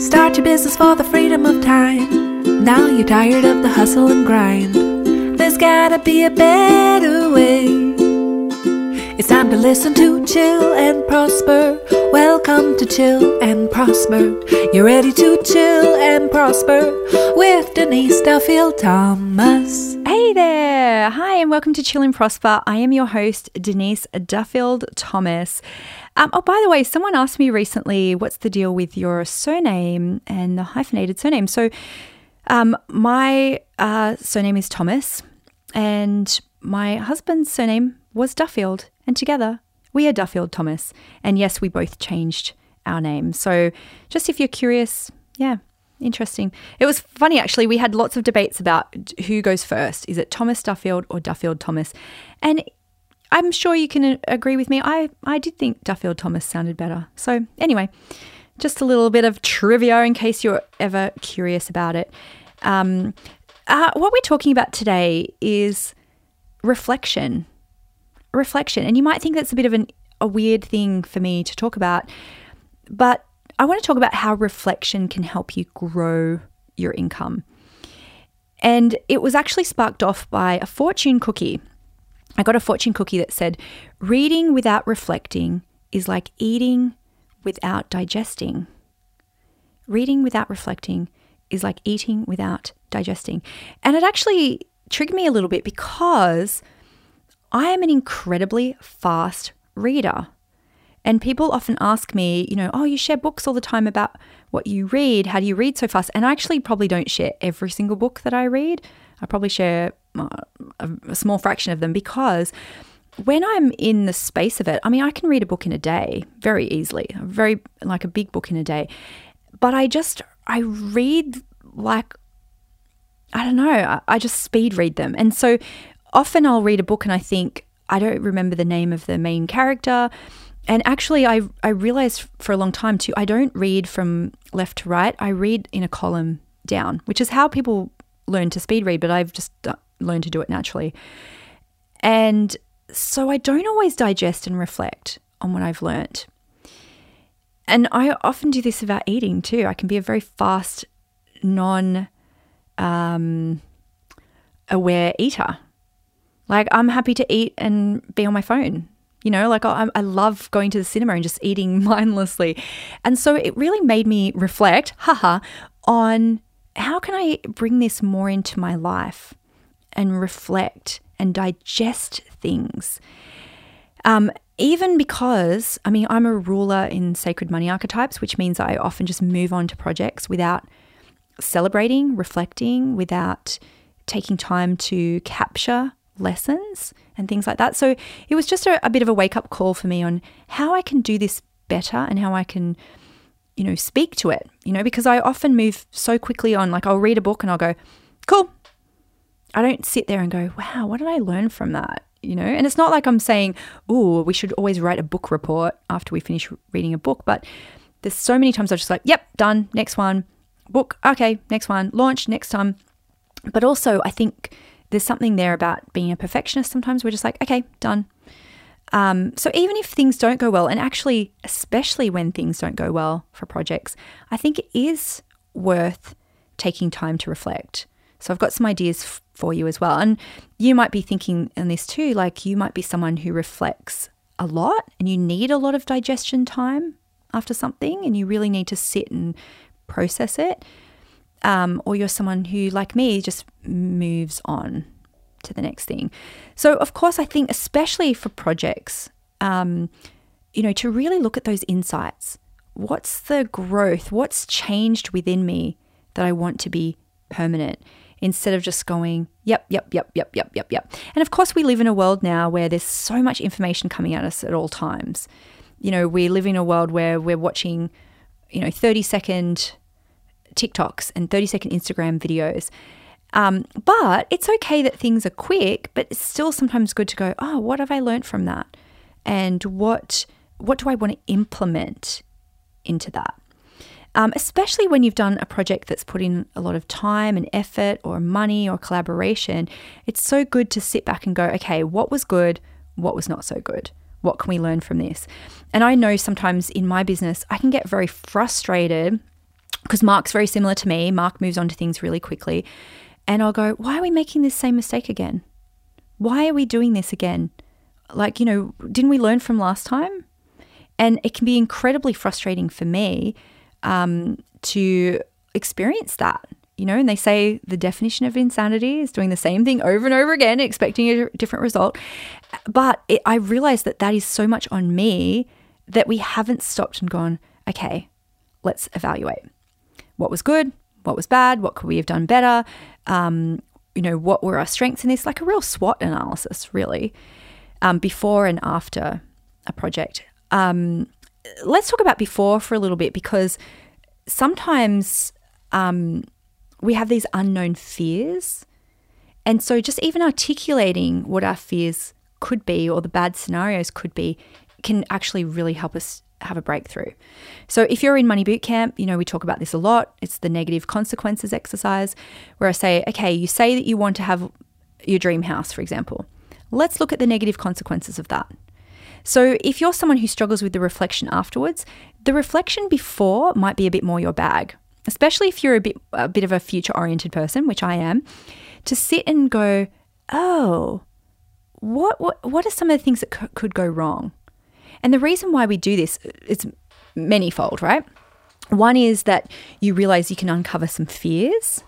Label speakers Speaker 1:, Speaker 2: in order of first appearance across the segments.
Speaker 1: Start your business for the freedom of time. Now you're tired of the hustle and grind. There's gotta be a better way. It's time to listen to Chill and Prosper. Welcome to Chill and Prosper. You're ready to chill and prosper with Denise Duffield Thomas.
Speaker 2: Hey there! Hi, and welcome to Chill and Prosper. I am your host, Denise Duffield Thomas. Um, oh, by the way, someone asked me recently, what's the deal with your surname and the hyphenated surname? So, um, my uh, surname is Thomas, and my husband's surname was Duffield, and together we are Duffield Thomas. And yes, we both changed our name. So, just if you're curious, yeah, interesting. It was funny actually. We had lots of debates about who goes first. Is it Thomas Duffield or Duffield Thomas? And I'm sure you can agree with me. I, I did think Duffield Thomas sounded better. So, anyway, just a little bit of trivia in case you're ever curious about it. Um, uh, what we're talking about today is reflection. Reflection. And you might think that's a bit of an, a weird thing for me to talk about, but I want to talk about how reflection can help you grow your income. And it was actually sparked off by a fortune cookie. I got a fortune cookie that said, Reading without reflecting is like eating without digesting. Reading without reflecting is like eating without digesting. And it actually triggered me a little bit because I am an incredibly fast reader. And people often ask me, you know, oh, you share books all the time about what you read. How do you read so fast? And I actually probably don't share every single book that I read. I probably share a, small fraction of them because when I'm in the space of it, I mean, I can read a book in a day very easily, very like a big book in a day. But I just, I read like, I don't know, I, I just speed read them. And so often I'll read a book and I think, I don't remember the name of the main character. And actually, I, I realized for a long time too, I don't read from left to right. I read in a column down, which is how people learn to speed read, but I've just learned to do it naturally. And so I don't always digest and reflect on what I've learned. And I often do this about eating too. I can be a very fast, non um, aware eater. Like, I'm happy to eat and be on my phone. You know, like I, I love going to the cinema and just eating mindlessly. And so it really made me reflect, haha, on how can I bring this more into my life and reflect and digest things? Um, even because, I mean, I'm a ruler in sacred money archetypes, which means I often just move on to projects without celebrating, reflecting, without taking time to capture lessons and things like that. So it was just a, a bit of a wake up call for me on how I can do this better and how I can you know, speak to it, you know, because I often move so quickly on, like I'll read a book and I'll go, cool. I don't sit there and go, wow, what did I learn from that? You know, and it's not like I'm saying, oh, we should always write a book report after we finish reading a book, but there's so many times I'm just like, yep, done, next one, book, okay, next one, launch, next time. But also, I think there's something there about being a perfectionist. Sometimes we're just like, okay, done. Um, so even if things don't go well, and actually, especially when things don't go well for projects, I think it is worth taking time to reflect. So I've got some ideas f- for you as well. And you might be thinking in this too, like you might be someone who reflects a lot and you need a lot of digestion time after something and you really need to sit and process it. Um, or you're someone who, like me, just moves on to the next thing. So, of course, I think, especially for projects, um, you know, to really look at those insights. What's the growth? What's changed within me that I want to be permanent? Instead of just going, yep, yep, yep, yep, yep, yep, yep. And of course, we live in a world now where there's so much information coming at us at all times. You know, we live in a world where we're watching, you know, 30 second TikToks and 30 second Instagram videos. Um, but it's okay that things are quick, but it's still sometimes good to go, oh, what have I learned from that? And what what do I want to implement into that? Um, especially when you've done a project that's put in a lot of time and effort or money or collaboration, it's so good to sit back and go, okay, what was good? What was not so good? What can we learn from this? And I know sometimes in my business, I can get very frustrated because Mark's very similar to me. Mark moves on to things really quickly. And I'll go, why are we making this same mistake again? Why are we doing this again? Like, you know, didn't we learn from last time? And it can be incredibly frustrating for me um, to experience that, you know. And they say the definition of insanity is doing the same thing over and over again, expecting a different result. But it, I realized that that is so much on me that we haven't stopped and gone, okay, let's evaluate what was good, what was bad, what could we have done better, um, you know, what were our strengths in this, like a real SWOT analysis, really, um, before and after a project. Um, let's talk about before for a little bit because sometimes um, we have these unknown fears. And so just even articulating what our fears could be or the bad scenarios could be can actually really help us have a breakthrough. So if you're in Money Bootcamp, you know, we talk about this a lot. It's the negative consequences exercise where I say, okay, you say that you want to have your dream house, for example. Let's look at the negative consequences of that. So if you're someone who struggles with the reflection afterwards, the reflection before might be a bit more your bag, especially if you're a bit a bit of a future oriented person, which I am, to sit and go, "Oh, what what what are some of the things that c- could go wrong?" And the reason why we do this is manyfold, right? One is that you realize you can uncover some fears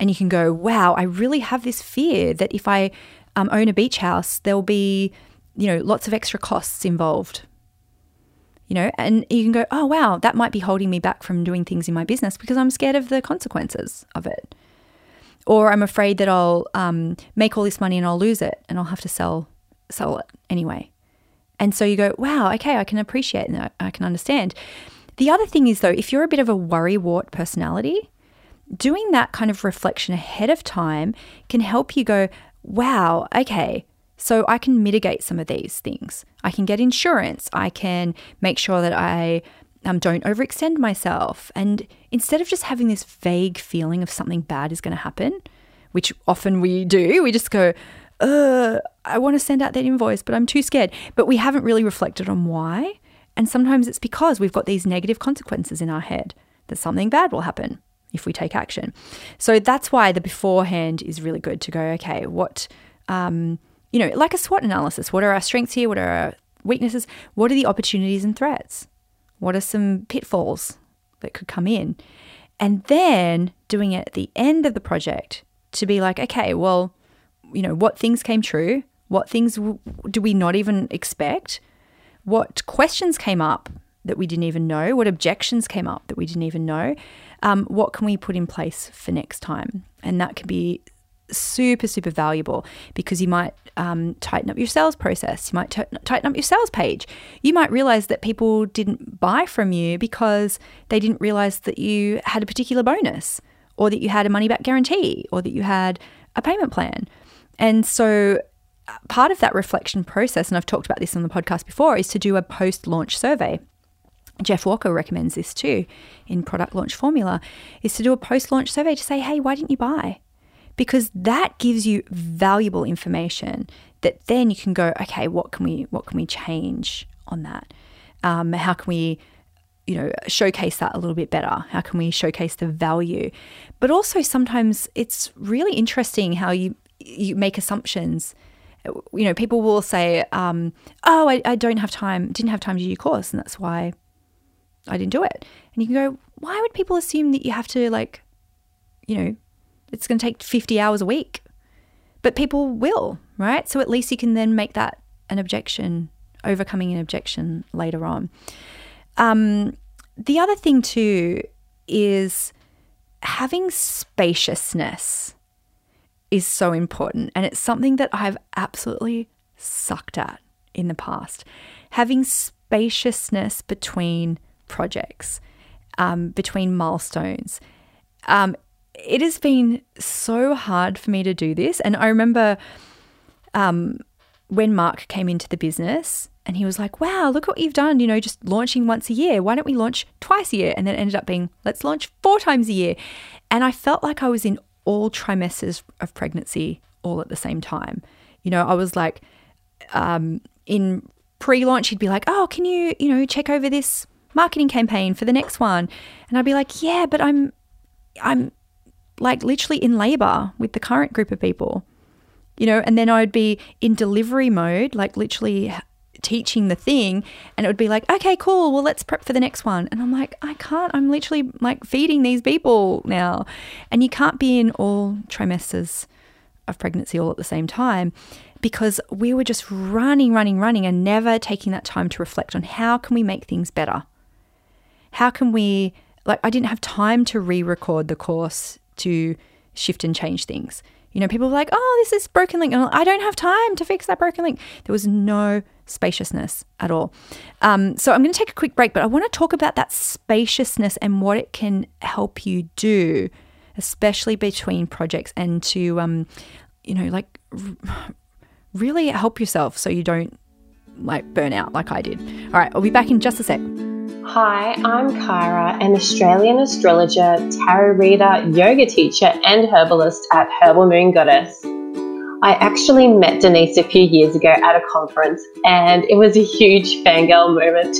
Speaker 2: and you can go, wow, I really have this fear that if I um, own a beach house, there'll be, you know, lots of extra costs involved. You know, and you can go, oh, wow, that might be holding me back from doing things in my business because I'm scared of the consequences of it. Or I'm afraid that I'll um, make all this money and I'll lose it and I'll have to sell sell it anyway. And so you go, wow, okay, I can appreciate and I can understand. The other thing is, though, if you're a bit of a worry wart personality, doing that kind of reflection ahead of time can help you go, wow, okay, so I can mitigate some of these things. I can get insurance. I can make sure that I um, don't overextend myself. And instead of just having this vague feeling of something bad is going to happen, which often we do, we just go, I want to send out that invoice, but I'm too scared. But we haven't really reflected on why. And sometimes it's because we've got these negative consequences in our head that something bad will happen if we take action. So that's why the beforehand is really good to go, okay, what, um, you know, like a SWOT analysis. What are our strengths here? What are our weaknesses? What are the opportunities and threats? What are some pitfalls that could come in? And then doing it at the end of the project to be like, okay, well, you know, what things came true, what things w- do we not even expect, what questions came up that we didn't even know, what objections came up that we didn't even know, um, what can we put in place for next time? And that can be super, super valuable because you might um, tighten up your sales process. You might t- tighten up your sales page. You might realize that people didn't buy from you because they didn't realize that you had a particular bonus or that you had a money back guarantee or that you had a payment plan. And so uh, part of that reflection process, and I've talked about this on the podcast before, is to do a post launch survey. Jeff Walker recommends this too in Product Launch Formula, is to do a post launch survey to say, hey, why didn't you buy? Because that gives you valuable information that then you can go, okay, what can we what can we change on that? Um, how can we you know showcase that a little bit better how can we showcase the value but also sometimes it's really interesting how you you make assumptions. You know, people will say, um, "Oh, I, I don't have time. Didn't have time to do your course, and that's why I didn't do it." And you can go, "Why would people assume that you have to like, you know, it's going to take fifty hours a week?" But people will, right? So at least you can then make that an objection, overcoming an objection later on. Um, the other thing too is having spaciousness is so important. And it's something that I've absolutely sucked at in the past. Having spaciousness between projects, um, between milestones. Um, it has been so hard for me to do this. And I remember um, when Mark came into the business and he was like, wow, look what you've done, you know, just launching once a year. Why don't we launch twice a year? And then it ended up being, let's launch four times a year. And I felt like I was in all trimesters of pregnancy all at the same time. You know, I was like, um, in pre launch, he'd be like, oh, can you, you know, check over this marketing campaign for the next one. And I'd be like, yeah, but I'm, I'm like literally in labor with the current group of people, you know, and then I'd be in delivery mode, like literally teaching the thing and it would be like okay cool well let's prep for the next one. And i'm like i can't i'm literally like feeding these people now. And you can't be in all trimesters of pregnancy all at the same time because we were just running running running and never taking that time to reflect on how can we make things better? How can we like i didn't have time to re-record the course to shift and change things. You know people were like oh this is broken link. And i don't have time to fix that broken link. There was no spaciousness at all. Um, so i'm going to take a quick break but i want to talk about that spaciousness and what it can help you do especially between projects and to um, you know like r- really help yourself so you don't like burn out like i did. All right i'll be back in just a sec
Speaker 3: Hi, I'm Kyra, an Australian astrologer, tarot reader, yoga teacher, and herbalist at Herbal Moon Goddess. I actually met Denise a few years ago at a conference, and it was a huge fangirl moment.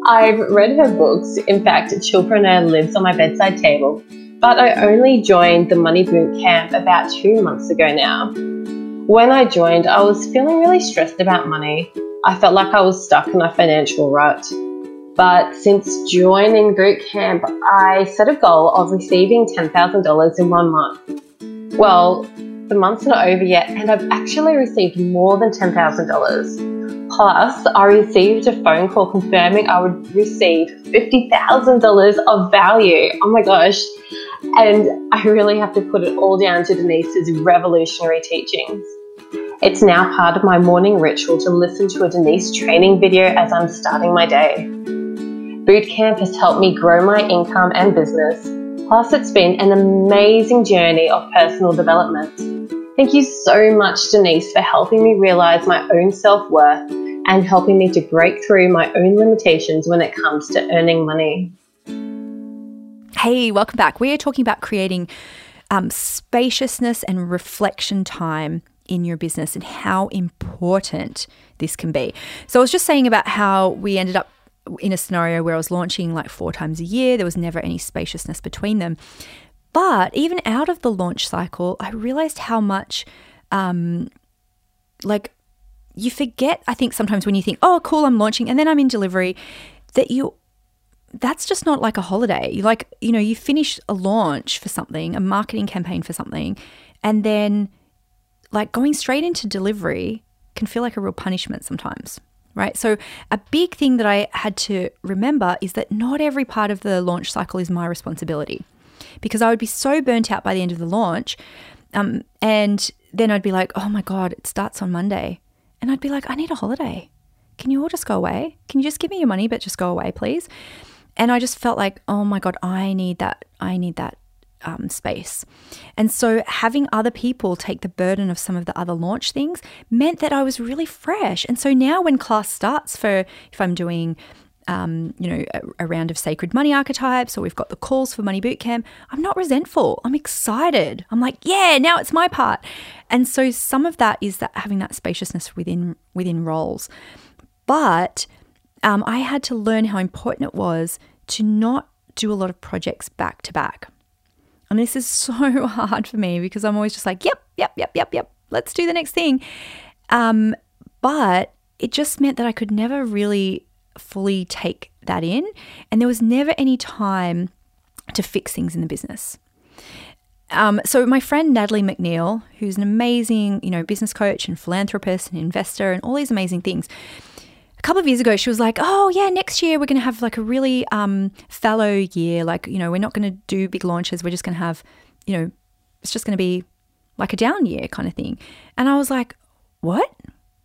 Speaker 3: I've read her books. In fact, Chillpreneur lives on my bedside table, but I only joined the Money Boot Camp about two months ago now. When I joined, I was feeling really stressed about money. I felt like I was stuck in a financial rut. But since joining boot camp, I set a goal of receiving $10,000 in one month. Well, the month's not over yet, and I've actually received more than $10,000. Plus, I received a phone call confirming I would receive $50,000 of value. Oh my gosh. And I really have to put it all down to Denise's revolutionary teachings. It's now part of my morning ritual to listen to a Denise training video as I'm starting my day. Bootcamp has helped me grow my income and business. Plus, it's been an amazing journey of personal development. Thank you so much, Denise, for helping me realize my own self worth and helping me to break through my own limitations when it comes to earning money.
Speaker 2: Hey, welcome back. We are talking about creating um, spaciousness and reflection time in your business and how important this can be. So, I was just saying about how we ended up in a scenario where I was launching like four times a year, there was never any spaciousness between them. But even out of the launch cycle, I realized how much, um, like, you forget, I think sometimes when you think, oh, cool, I'm launching, and then I'm in delivery, that you, that's just not like a holiday. You like, you know, you finish a launch for something, a marketing campaign for something, and then like going straight into delivery can feel like a real punishment sometimes right? So, a big thing that I had to remember is that not every part of the launch cycle is my responsibility because I would be so burnt out by the end of the launch. Um, and then I'd be like, oh my God, it starts on Monday. And I'd be like, I need a holiday. Can you all just go away? Can you just give me your money, but just go away, please? And I just felt like, oh my God, I need that. I need that um, space. And so having other people take the burden of some of the other launch things meant that I was really fresh. And so now when class starts for if I'm doing um, you know, a, a, round of sacred money archetypes, or we've got the calls for Money Bootcamp, I'm not resentful. I'm excited. I'm like, yeah, now it's my part. And so some of that is that having that spaciousness within within roles. But um, I had to learn how important it was to not do a lot of projects back to back. And this is so hard for me because I'm always just like, yep, yep, yep, yep, yep, let's do the next thing. Um, but it just meant that I could never really fully take that in. And there was never any time to fix things in the business. Um, so my friend Natalie MacNeil, who's an amazing, you know, business coach and philanthropist and investor and all these amazing things, couple of years ago, she was like, "Oh yeah, next year we're going to have like a really um, fallow year. Like you know, we're not going to do big launches. We're just going to have, you know, it's just going to be like a down year kind of thing." And I was like, "What?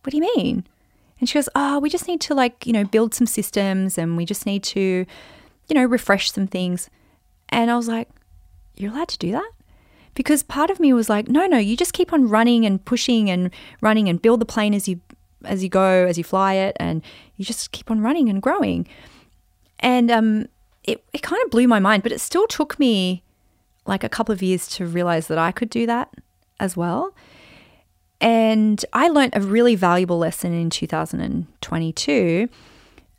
Speaker 2: What do you mean?" And she goes, "Oh, we just need to like you know build some systems, and we just need to, you know, refresh some things." And I was like, "You're allowed to do that?" Because part of me was like, "No, no, you just keep on running and pushing and running and build the plane as you as you go, as you fly it, and you just keep on running and growing. And um, it, it kind of blew my mind, but it still took me like a couple of years to realize that I could do that as well. And I learned a really valuable lesson in 2022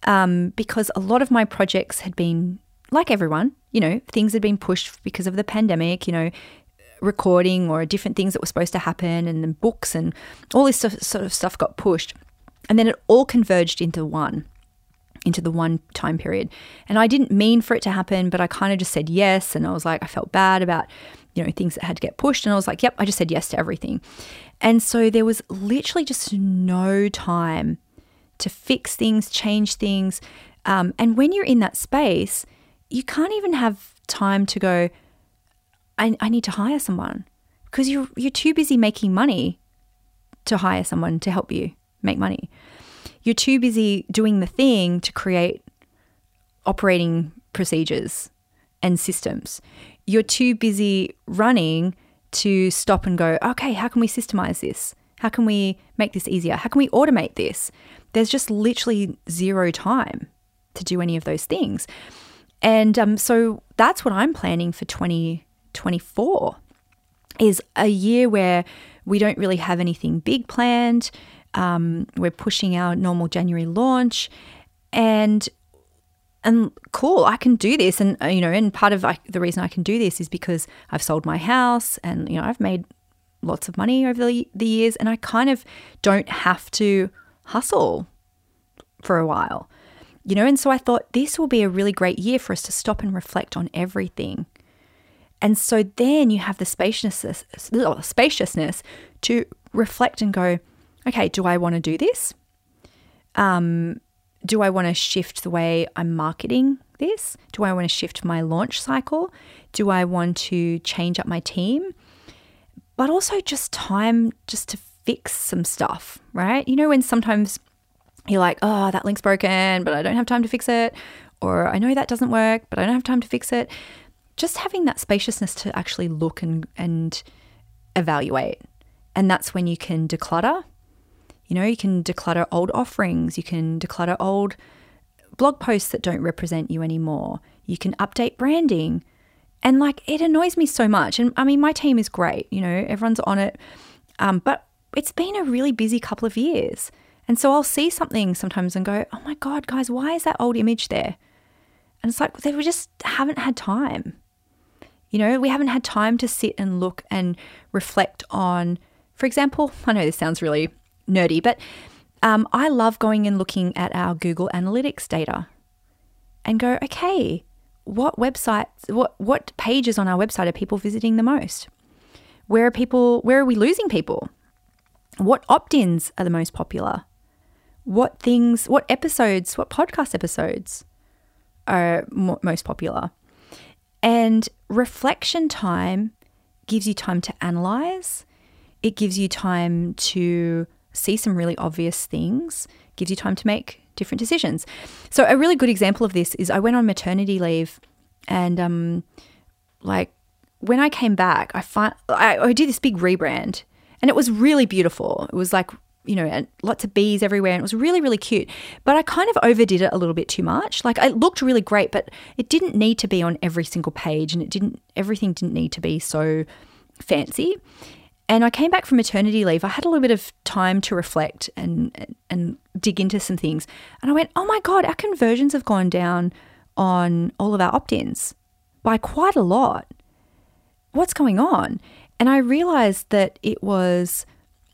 Speaker 2: um, because a lot of my projects had been, like everyone, you know, things had been pushed because of the pandemic, you know, recording or different things that were supposed to happen, and then books and all this stuff, sort of stuff got pushed. And then it all converged into one, into the one time period. And I didn't mean for it to happen, but I kind of just said yes. And I was like, I felt bad about, you know, things that had to get pushed. And I was like, yep, I just said yes to everything. And so there was literally just no time to fix things, change things. Um, and when you're in that space, you can't even have time to go, I, I need to hire someone because you're, you're too busy making money to hire someone to help you make money. You're too busy doing the thing to create operating procedures and systems. You're too busy running to stop and go, okay, how can we systemize this? How can we make this easier? How can we automate this? There's just literally zero time to do any of those things. And um, so that's what I'm planning for 2024 is a year where we don't really have anything big planned. Um, we're pushing our normal January launch, and and cool, I can do this. And uh, you know, and part of the reason I can do this is because I've sold my house, and you know, I've made lots of money over the, the years, and I kind of don't have to hustle for a while, you know. And so I thought this will be a really great year for us to stop and reflect on everything. And so then you have the spaciousness, spaciousness to reflect and go, okay, do I want to do this? Um, do I want to shift the way I'm marketing this? Do I want to shift my launch cycle? Do I want to change up my team? But also just time just to fix some stuff, right? You know, when sometimes you're like, oh, that link's broken, but I don't have time to fix it. Or I know that doesn't work, but I don't have time to fix it. Just having that spaciousness to actually look and, and evaluate. And that's when you can declutter you know, you can declutter old offerings, you can declutter old blog posts that don't represent you anymore, you can update branding. And like, it annoys me so much. And I mean, my team is great, you know, everyone's on it. Um, but it's been a really busy couple of years. And so I'll see something sometimes and go, oh my God, guys, why is that old image there? And it's like, they just haven't had time. You know, we haven't had time to sit and look and reflect on, for example, I know this sounds really nerdy, but um, I love going and looking at our Google Analytics data and go, okay, what websites, what what pages on our website are people visiting the most? Where are people? Where are we losing people? What opt-ins are the most popular? What things? What episodes? What podcast episodes are mo- most popular? And reflection time gives you time to analyze. It gives you time to see some really obvious things, gives you time to make different decisions. So a really good example of this is I went on maternity leave and um like when I came back, I find I, I did this big rebrand and it was really beautiful. It was like you know, lots of bees everywhere, and it was really, really cute. But I kind of overdid it a little bit too much. Like it looked really great, but it didn't need to be on every single page, and it didn't. Everything didn't need to be so fancy. And I came back from maternity leave. I had a little bit of time to reflect and and dig into some things. And I went, "Oh my god, our conversions have gone down on all of our opt-ins by quite a lot. What's going on?" And I realized that it was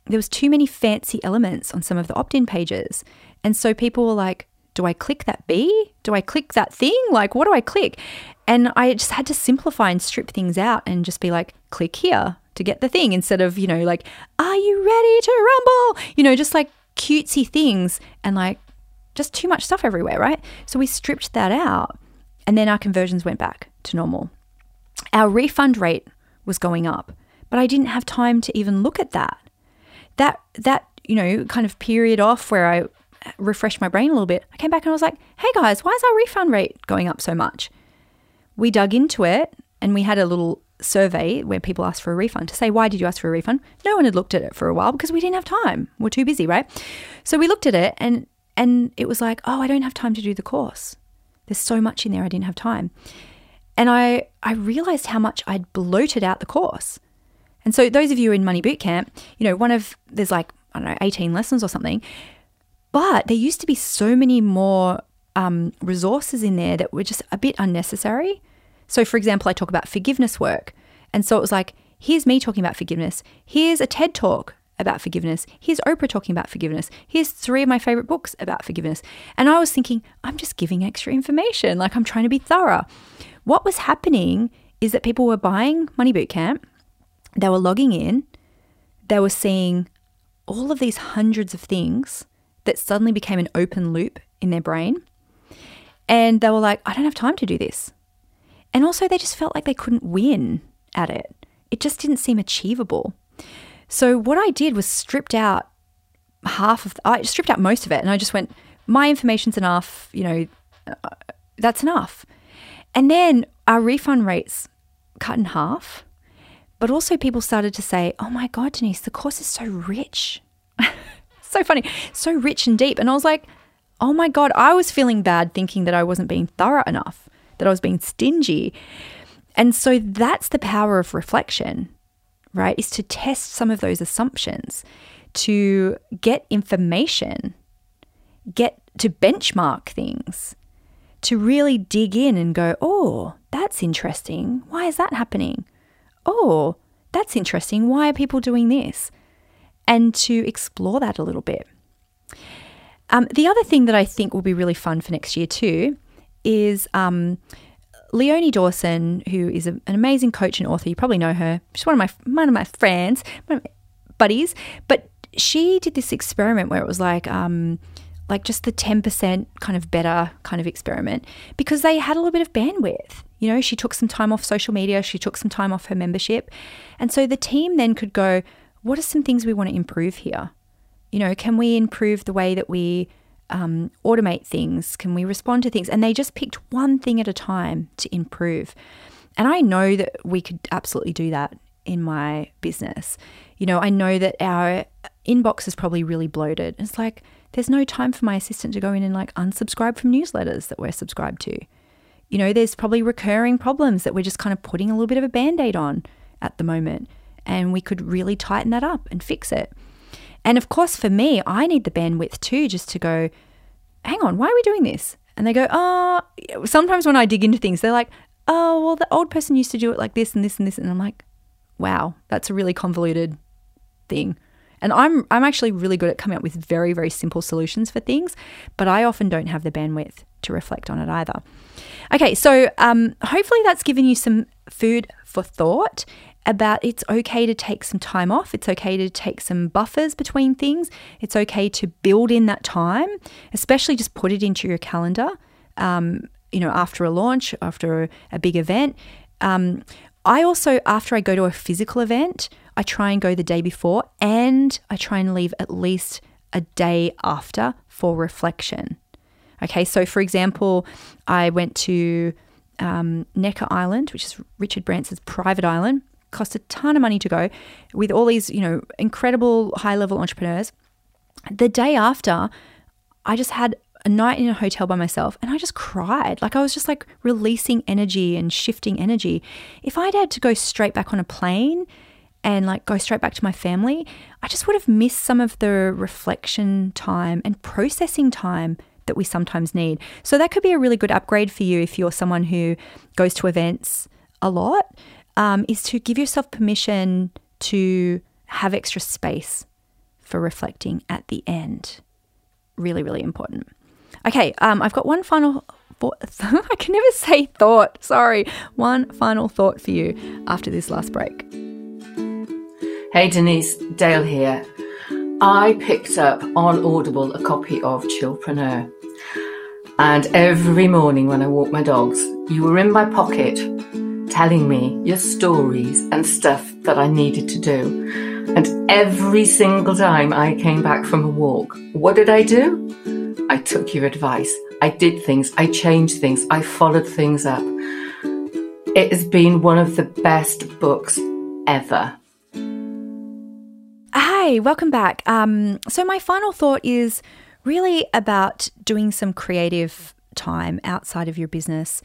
Speaker 2: there was too many fancy elements on some of the opt-in pages. And so people were like, "Do I click that bee? Do I click that thing? Like what do I click?" And I just had to simplify and strip things out and just be like, "Click here." to get the thing instead of, you know, like, are you ready to rumble? You know, just like cutesy things and like just too much stuff everywhere, right? So we stripped that out and then our conversions went back to normal. Our refund rate was going up, but I didn't have time to even look at that. That, that, you know, kind of period off where I refreshed my brain a little bit, I came back and I was like, hey guys, why is our refund rate going up so much? We dug into it and we had a little survey where people asked for a refund to say, why did you ask for a refund? No one had looked at it for a while because we didn't have time. We're too busy, right? So we looked at it and and it was like, oh, I don't have time to do the course. There's so much in there I didn't have time. And I I realized how much I'd bloated out the course. And so those of you in Money Bootcamp, you know, one of there's like, I don't know, 18 lessons or something. But there used to be so many more um, resources in there that were just a bit unnecessary. So, for example, I talk about forgiveness work. And so it was like, here's me talking about forgiveness. Here's a TED talk about forgiveness. Here's Oprah talking about forgiveness. Here's three of my favorite books about forgiveness. And I was thinking, I'm just giving extra information. Like I'm trying to be thorough. What was happening is that people were buying Money Bootcamp, they were logging in, they were seeing all of these hundreds of things that suddenly became an open loop in their brain. And they were like, I don't have time to do this. And also, they just felt like they couldn't win at it. It just didn't seem achievable. So, what I did was stripped out half of, I stripped out most of it. And I just went, my information's enough, you know, uh, that's enough. And then our refund rates cut in half. But also, people started to say, oh my God, Denise, the course is so rich. so funny, so rich and deep. And I was like, oh my God, I was feeling bad thinking that I wasn't being thorough enough, that I was being stingy. And so that's the power of reflection, right? Is to test some of those assumptions, to get information, get to benchmark things, to really dig in and go, oh, that's interesting. Why is that happening? Oh, that's interesting. Why are people doing this? And to explore that a little bit. Um, the other thing that I think will be really fun for next year too is um, Leonie Dawson, who is a, an amazing coach and author. You probably know her. She's one of my one of my friends, of my buddies. But she did this experiment where it was like, um, like just the ten percent kind of better kind of experiment because they had a little bit of bandwidth. You know, she took some time off social media. She took some time off her membership, and so the team then could go, what are some things we want to improve here? You know, can we improve the way that we um, automate things? Can we respond to things? And they just picked one thing at a time to improve. And I know that we could absolutely do that in my business. You know, I know that our inbox is probably really bloated. It's like there's no time for my assistant to go in and like unsubscribe from newsletters that we're subscribed to. You know, there's probably recurring problems that we're just kind of putting a little bit of a band aid on at the moment. And we could really tighten that up and fix it. And of course, for me, I need the bandwidth too, just to go, hang on, why are we doing this? And they go, oh, sometimes when I dig into things, they're like, oh, well, the old person used to do it like this and this and this. And I'm like, wow, that's a really convoluted thing. And I'm I'm actually really good at coming up with very very simple solutions for things, but I often don't have the bandwidth to reflect on it either. Okay, so um, hopefully that's given you some food for thought about it's okay to take some time off. It's okay to take some buffers between things. It's okay to build in that time, especially just put it into your calendar. Um, you know, after a launch, after a, big event. Um, I also, after I go to a physical event, I try and go the day before and I try and leave at least a day after for reflection. Okay, so for example, I went to um, Necker Island, which is Richard Branson's private island cost a ton of money to go with all these, you know, incredible high level entrepreneurs. The day after, I just had a night in a hotel by myself and I just cried. Like I was just like releasing energy and shifting energy. If I'd had to go straight back on a plane and like go straight back to my family, I just would have missed some of the reflection time and processing time that we sometimes need. So that could be a really good upgrade for you if you're someone who goes to events a lot um, is to give yourself permission to have extra space for reflecting at the end. Really, really important. Okay, um, I've got one final thought. I can never say thought. Sorry. One final thought for you after this last break.
Speaker 4: Hey Denise, Dale here. I picked up on Audible a copy of Chillpreneur. And every morning when I walk my dogs, you were in my pocket telling me your stories and stuff that I needed to do. And every single time I came back from a walk, what did I do? I took your advice. I did things. I changed things. I followed things up. It has been one of the best books ever.
Speaker 2: Hi, welcome back. Um, so, my final thought is really about doing some creative time outside of your business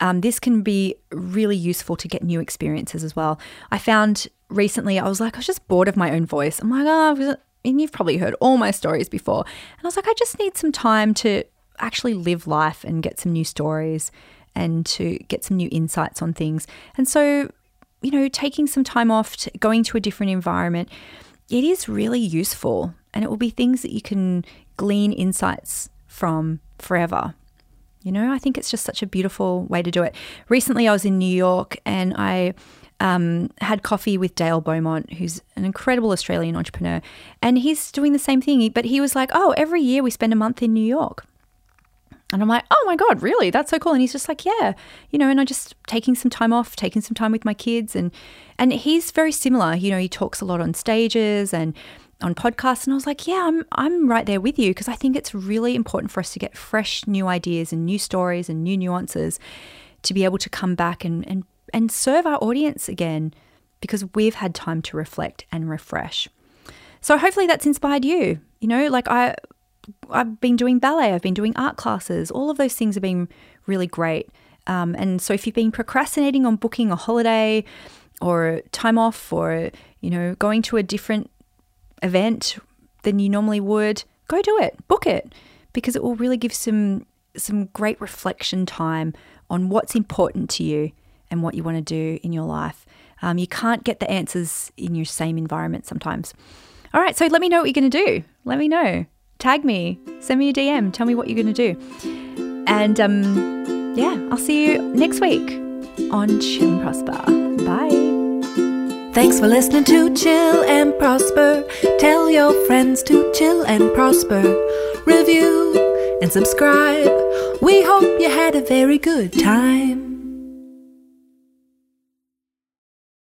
Speaker 2: um, this can be really useful to get new experiences as well. I found recently, I was like, I was just bored of my own voice. I'm like, oh, and you've probably heard all my stories before. And I was like, I just need some time to actually live life and get some new stories and to get some new insights on things. And so, you know, taking some time off, to, going to a different environment, it is really useful. And it will be things that you can glean insights from forever. You know, I think it's just such a beautiful way to do it. Recently, I was in New York and I um, had coffee with Dale Beaumont, who's an incredible Australian entrepreneur, and he's doing the same thing. But he was like, "Oh, every year we spend a month in New York." And I'm like, oh my God, really? That's so cool. And he's just like, yeah, you know, and I'm just taking some time off, taking some time with my kids. And, and he's very similar. You know, he talks a lot on stages and on podcasts. And I was like, yeah, I'm, I'm right there with you because I think it's really important for us to get fresh new ideas and new stories and new nuances to be able to come back and, and, and serve our audience again because we've had time to reflect and refresh. So hopefully that's inspired you. You know, like I I've been doing ballet, I've been doing art classes. All of those things have been really great. Um, and so if you've been procrastinating on booking a holiday or time off or, you know, going to a different event than you normally would, go do it. Book it because it will really give some some great reflection time on what's important to you and what you want to do in your life. Um, you can't get the answers in your same environment sometimes. All right, so let me know what you're going to do. Let me know tag me, send me a DM, tell me what you're going to do. And um, yeah, I'll see you next week on Chill and Prosper. Bye.
Speaker 1: Thanks for listening to Chill and Prosper. Tell your friends to chill and prosper. Review and subscribe. We hope you had a very good time.